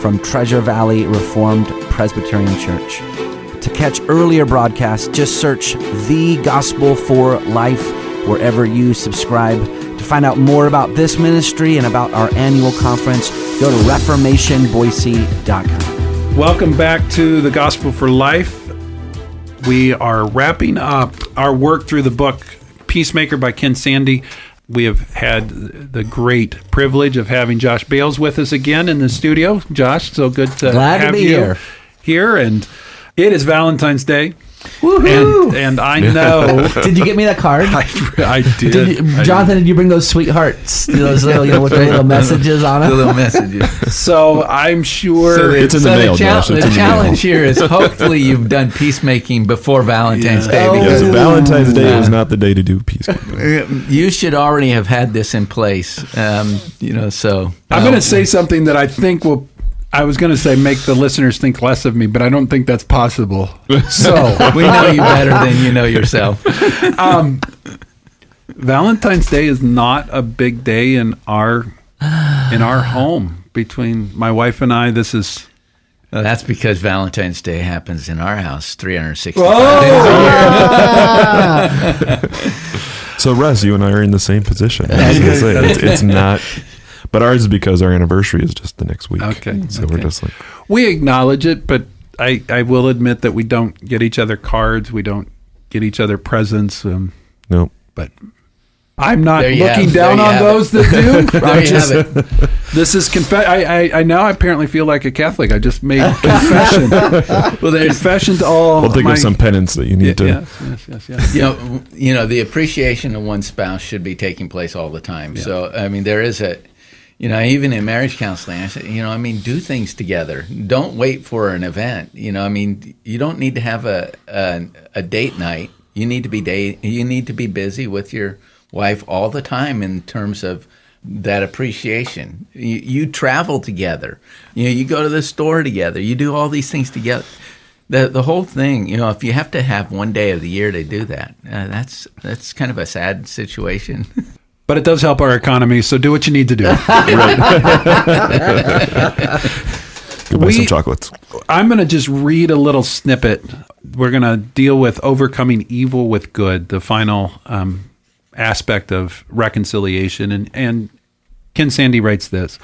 from Treasure Valley Reformed Presbyterian Church. To catch earlier broadcasts, just search The Gospel for Life wherever you subscribe. To find out more about this ministry and about our annual conference, go to reformationboise.com. Welcome back to the Gospel for Life. We are wrapping up our work through the book Peacemaker by Ken Sande. We have had the great privilege of having Josh Bales with us again in the studio. Josh, so good to Glad to have be you here. here. And it is Valentine's Day. Woohoo! And, and I know Did you get me that card? I, I did. Did you, I- Jonathan, did you bring those sweethearts? Those little, you know, with the little messages on The them? little messages. so I'm sure So It's in the so mail, chal- Josh. The in the mail. challenge here is hopefully you've done peacemaking before Valentine's Yeah. Day Oh. Because because Valentine's Day was not the day to do peacemaking. you should already have had this in place. Um, you know, so I'm uh, going to say something that I think will. I was going to say make the listeners think less of me, but I don't think that's possible. So we know you better than you know yourself. um, Valentine's Day is not a big day in our in our home between my wife and I. This is Well, that's because Valentine's Day happens in our house 365 Oh! days a year. So, Russ, you and I are in the same position. I was gonna say, it's, it's not, but ours is because our anniversary is just the next week. Okay, So we're just like, we acknowledge it, but I I will admit that we don't get each other cards. We don't get each other presents. Um, no. but I'm not There looking have- down on have those that do. There I'm you just have it. this is confess. I, I I now apparently feel like a Catholic. I just made confession. Well, there's confession to all. We'll think my, of some penance that you Yeah, need to. yes, yes, yes, yes. you know, you know, the appreciation of one spouse should be taking place all the time. So, I mean, there is a, you know, even in marriage counseling, I said, you know, I mean, do things together. Don't wait for an event. You know, I mean, you don't need to have a a, a date night. You need to be date. You need to be busy with your wife all the time in terms of that appreciation. You, you travel together. You know, you go to the store together. You do all these things together the the whole thing, you know, if you have to have one day of the year to do that, uh, that's that's kind of a sad situation. But it does help our economy. So do what you need to do. Go buy We- some chocolates. I'm going to just read a little snippet. We're going to deal with overcoming evil with good, the final um, aspect of reconciliation. And, and Ken Sande writes this.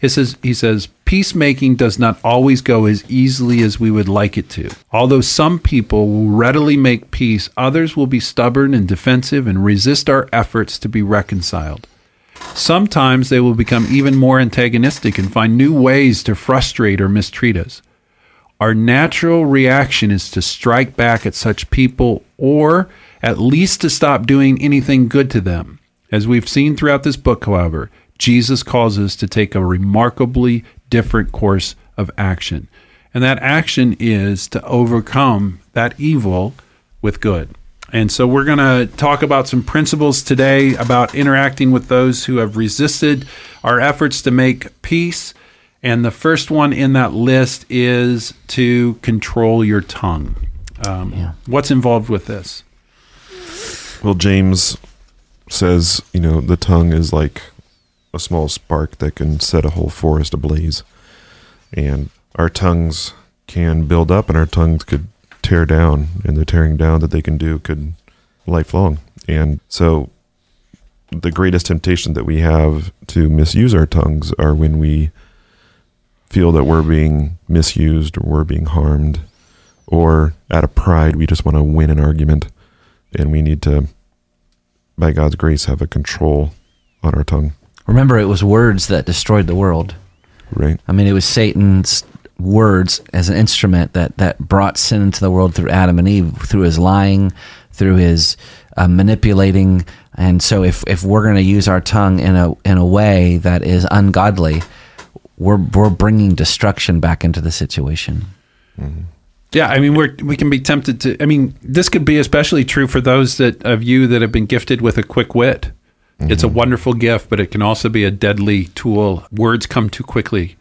He says, he says, peacemaking does not always go as easily as we would like it to. Although some people will readily make peace, others will be stubborn and defensive and resist our efforts to be reconciled. Sometimes they will become even more antagonistic and find new ways to frustrate or mistreat us. Our natural reaction is to strike back at such people or at least to stop doing anything good to them. As we've seen throughout this book, however, Jesus calls us to take a remarkably different course of action. And that action is to overcome that evil with good. And so we're going to talk about some principles today about interacting with those who have resisted our efforts to make peace. And the first one in that list is to control your tongue. Um, What's involved with this? Well, James says, you know, the tongue is like a small spark that can set a whole forest ablaze. And our tongues can build up and our tongues could tear down. And the tearing down that they can do could lifelong. And so the greatest temptation that we have to misuse our tongues are when we feel that we're being misused or we're being harmed or out of pride we just want to win an argument and we need to by god's grace have a control on our tongue Remember, it was words that destroyed the world. right I mean, it was Satan's words as an instrument that, that brought sin into the world through Adam and Eve, through his lying, through his uh, manipulating. And so, if, if we're going to use our tongue in a in a way that is ungodly, we're we're bringing destruction back into the situation. Yeah, I mean, we're we can be tempted to. I mean, this could be especially true for those that of you that have been gifted with a quick wit. It's a wonderful gift, but it can also be a deadly tool. Words come too quickly,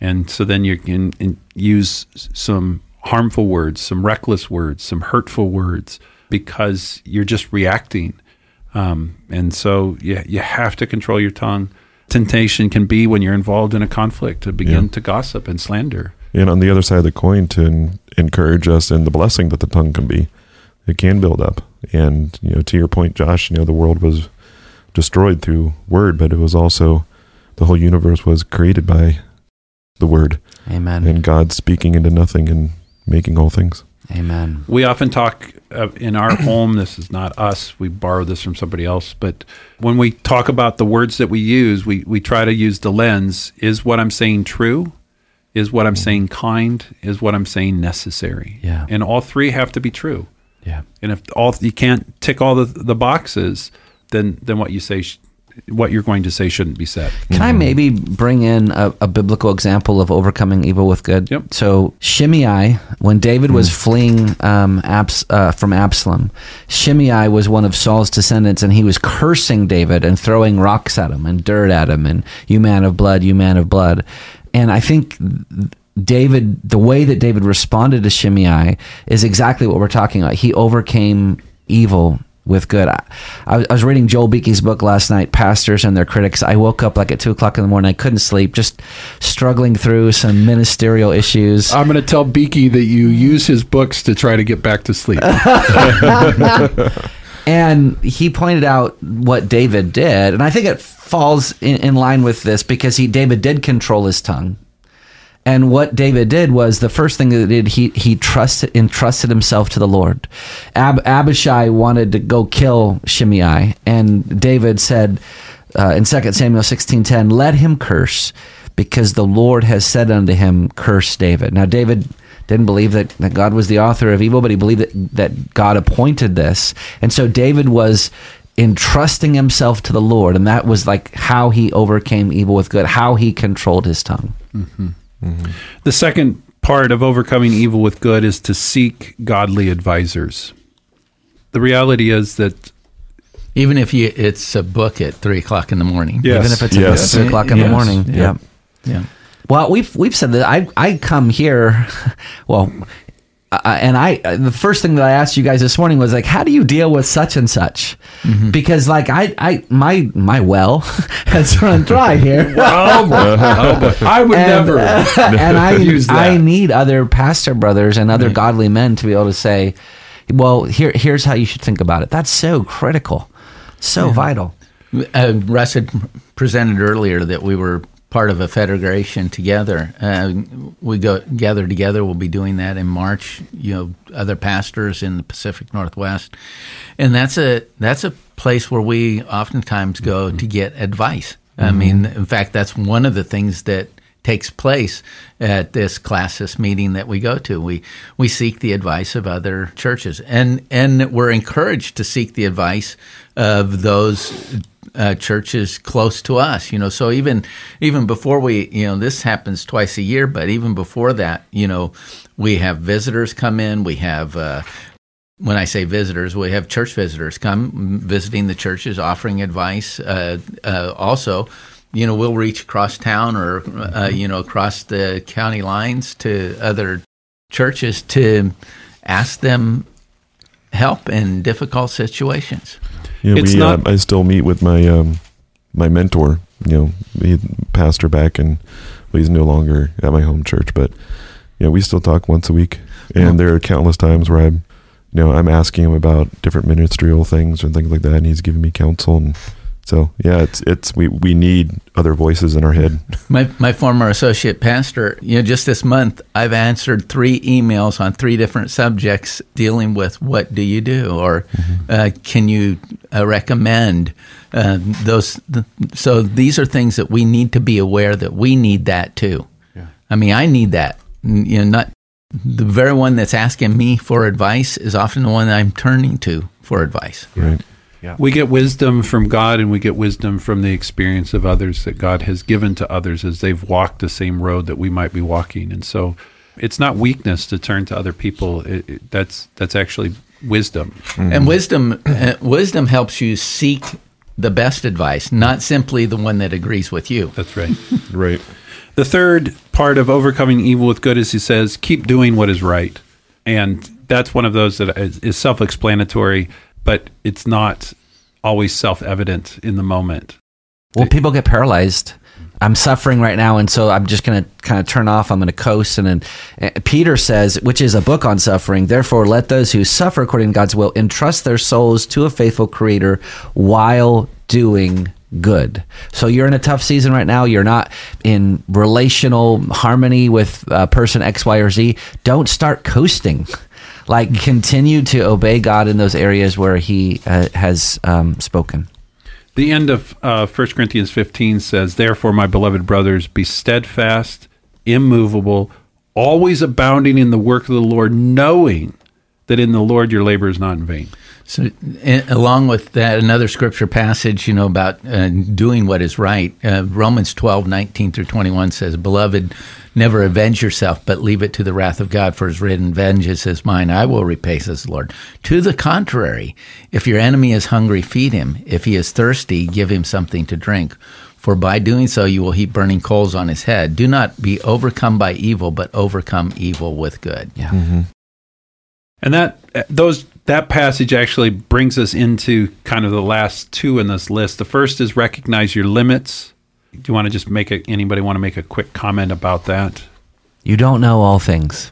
and so then you can use some harmful words, some reckless words, some hurtful words because you're just reacting. Um, and so you you have to control your tongue. Temptation can be when you're involved in a conflict to begin Yeah. to gossip and slander. And on the other side of the coin, to en- encourage us in the blessing that the tongue can be, it can build up. And you know, to your point, Josh, you know, the world was destroyed through word, but it was also the whole universe was created by the word Amen. and God speaking into nothing and making all things. Amen. We often talk uh, in our home. This is not us. We borrow this from somebody else. But when we talk about the words that we use, we, we try to use the lens is what I'm saying true? Is what I'm saying kind? Is what I'm saying necessary? Yeah. And all three have to be true. Yeah. And if all you can't tick all the, the boxes, then then what you say, sh- what you're going to say, shouldn't be said. Can I maybe bring in a, a biblical example of overcoming evil with good? Yep. So Shimei, when David was fleeing um, Abs, uh, from Absalom, Shimei was one of Saul's descendants, and he was cursing David and throwing rocks at him and dirt at him, and "You man of blood, you man of blood." And I think David, the way that David responded to Shimei is exactly what we're talking about. He overcame evil with good. I, I was- reading Joel Beeke's book last night, Pastors and Their Critics. I woke up like at two o'clock in the morning. I couldn't sleep, just struggling through some ministerial issues. I'm going to tell Beeke that you use his books to try to get back to sleep. And he pointed out what David did, and I think it falls in, in line with this because he David did control his tongue. And what David did was the first thing that he did he he trusted entrusted himself to the Lord. Ab, Abishai wanted to go kill Shimei, and David said uh, in 2 Samuel sixteen ten, "Let him curse, because the Lord has said unto him, Curse David." Now David didn't believe that, that God was the author of evil, but he believed that, that God appointed this. And so David was entrusting himself to the Lord, and that was like how he overcame evil with good, how he controlled his tongue. The second part of overcoming evil with good is to seek godly advisors. The reality is that Even if you, it's a book at three o'clock in the morning. Yes. Even if it's Yes. at three o'clock in the morning. Yeah. Yeah. Yeah. Well, we've we've said that I I come here, well, I, and I uh, the first thing that I asked you guys this morning was like, how do you deal with such and such? Mm-hmm. Because like I I my my well has run dry here. I would and, never. Uh, and I use that. I need other pastor brothers and other mm-hmm. godly men to be able to say, well, here here's how you should think about it. That's so critical, so vital. Uh, Russ had presented earlier that we were part of a federation together. Uh, we go gather together. We'll be doing that in March. You know, other pastors in the Pacific Northwest, and that's a that's a place where we oftentimes go to get advice. I mean, in fact, that's one of the things that takes place at this classis meeting that we go to. We we seek the advice of other churches, and and we're encouraged to seek the advice of those uh, churches close to us. You know, so even even before we, you know, this happens twice a year, but even before that, you know, we have visitors come in. We have. Uh, when I say visitors, we have church visitors come visiting the churches, offering advice. Uh, uh, also, you know, we'll reach across town or uh, you know across the county lines to other churches to ask them help in difficult situations. Know, It's we, not- uh, I still meet with my um, my mentor. You know, he pastor back, and well, he's no longer at my home church, but you know, we still talk once a week. And Well- there are countless times where I'm, you know, I'm asking him about different ministerial things and things like that, and he's giving me counsel. And so, yeah, it's it's we we need other voices in our head. My my former associate pastor, you know, just this month, I've answered three emails on three different subjects dealing with what do you do or uh, can you uh, recommend uh, those. th- so these are things that we need to be aware that we need that too. Yeah. I mean, I need that. You know, not the very one that's asking me for advice is often the one I'm turning to for advice. Right. Yeah. We get wisdom from God and we get wisdom from the experience of others that God has given to others as they've walked the same road that we might be walking. And so it's not weakness to turn to other people. It, it, that's that's actually wisdom. And wisdom, uh, wisdom helps you seek the best advice, not simply the one that agrees with you. That's right. Right. The third part of overcoming evil with good is he says, keep doing what is right. And that's one of those that is, is self explanatory, but it's not always self evident in the moment. Well, people get paralyzed. I'm suffering right now, and so I'm just going to kind of turn off. I'm going to coast. And then uh, Peter says, which is a book on suffering, therefore let those who suffer according to God's will entrust their souls to a faithful creator while doing good. So you're in a tough season right now. You're not in relational harmony with uh, person X, Y, or Z. Don't start coasting. Like continue to obey God in those areas where He uh, has um, spoken. The end of uh, 1 Corinthians 15 says, Therefore, my beloved brothers, be steadfast, immovable, always abounding in the work of the Lord, knowing that in the Lord your labor is not in vain. So, along with that, another scripture passage, you know, about uh, doing what is right. Uh, Romans 12, 19 through 21 says, Beloved, never avenge yourself, but leave it to the wrath of God, for his written, Vengeance is mine, I will repay, says the Lord. To the contrary, if your enemy is hungry, feed him. If he is thirsty, give him something to drink. For by doing so, you will heap burning coals on his head. Do not be overcome by evil, but overcome evil with good. Yeah. And that those that passage actually brings us into kind of the last two in this list. The first is recognize your limits. Do you want to just make a, anybody want to make a quick comment about that? You don't know all things.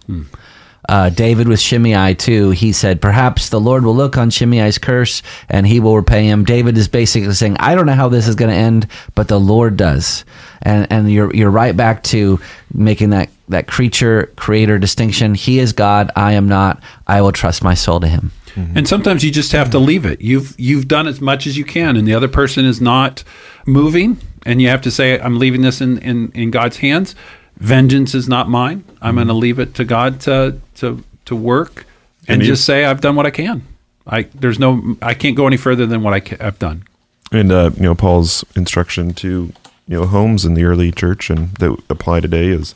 Uh, David with Shimei too. He said, "Perhaps the Lord will look on Shimei's curse and he will repay him." David is basically saying, "I don't know how this is going to end, but the Lord does." And and you're you're right back to making that that creature creator distinction. He is God. I am not. I will trust my soul to Him. And sometimes you just have to leave it. You've you've done as much as you can, and the other person is not moving, and you have to say, "I'm leaving this in in, in God's hands. Vengeance is not mine. I'm going to leave it to God to to to work, and, And just say I've done what I can. I there's no I can't go any further than what I ca- I've done. And uh, you know Paul's instruction to you know homes in the early church and that apply today is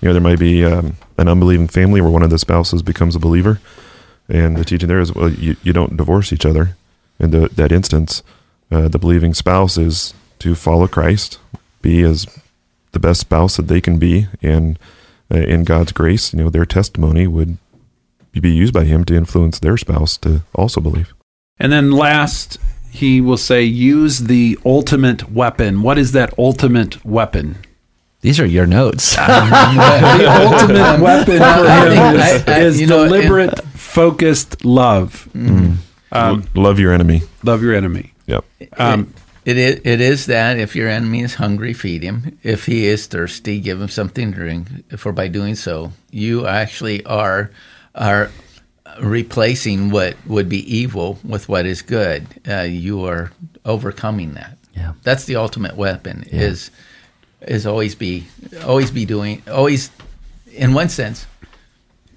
you know there might be um, an unbelieving family where one of the spouses becomes a believer, and the teaching there is well you, you don't divorce each other. In the, that instance, uh, the believing spouse is to follow Christ, be as the best spouse that they can be, and uh, in God's grace, you know their testimony would be used by Him to influence their spouse to also believe. And then last, he will say, use the ultimate weapon. What is that ultimate weapon? These are your notes. the ultimate weapon for him is, I- I- is you know, and- deliberate, focused love. Um, Love your enemy. love your enemy. Yep. Um, It is, it is that if your enemy is hungry, feed him. If he is thirsty, give him something to drink. For by doing so, you actually are are replacing what would be evil with what is good. Uh, you are overcoming that. Yeah. That's the ultimate weapon. Is is always be always be doing always. In one sense,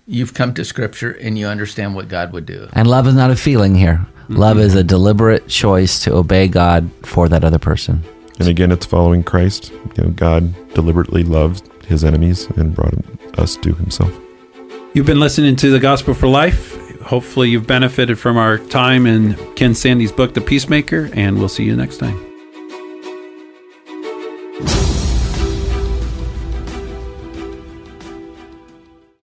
you've come to Scripture and you understand what God would do. and love is not a feeling here. Love is a deliberate choice to obey God for that other person. And again, it's following Christ. You know, God deliberately loved his enemies and brought us to himself. You've been listening to the Gospel for Life. Hopefully, you've benefited from our time in Ken Sande's book, The Peacemaker, and we'll see you next time.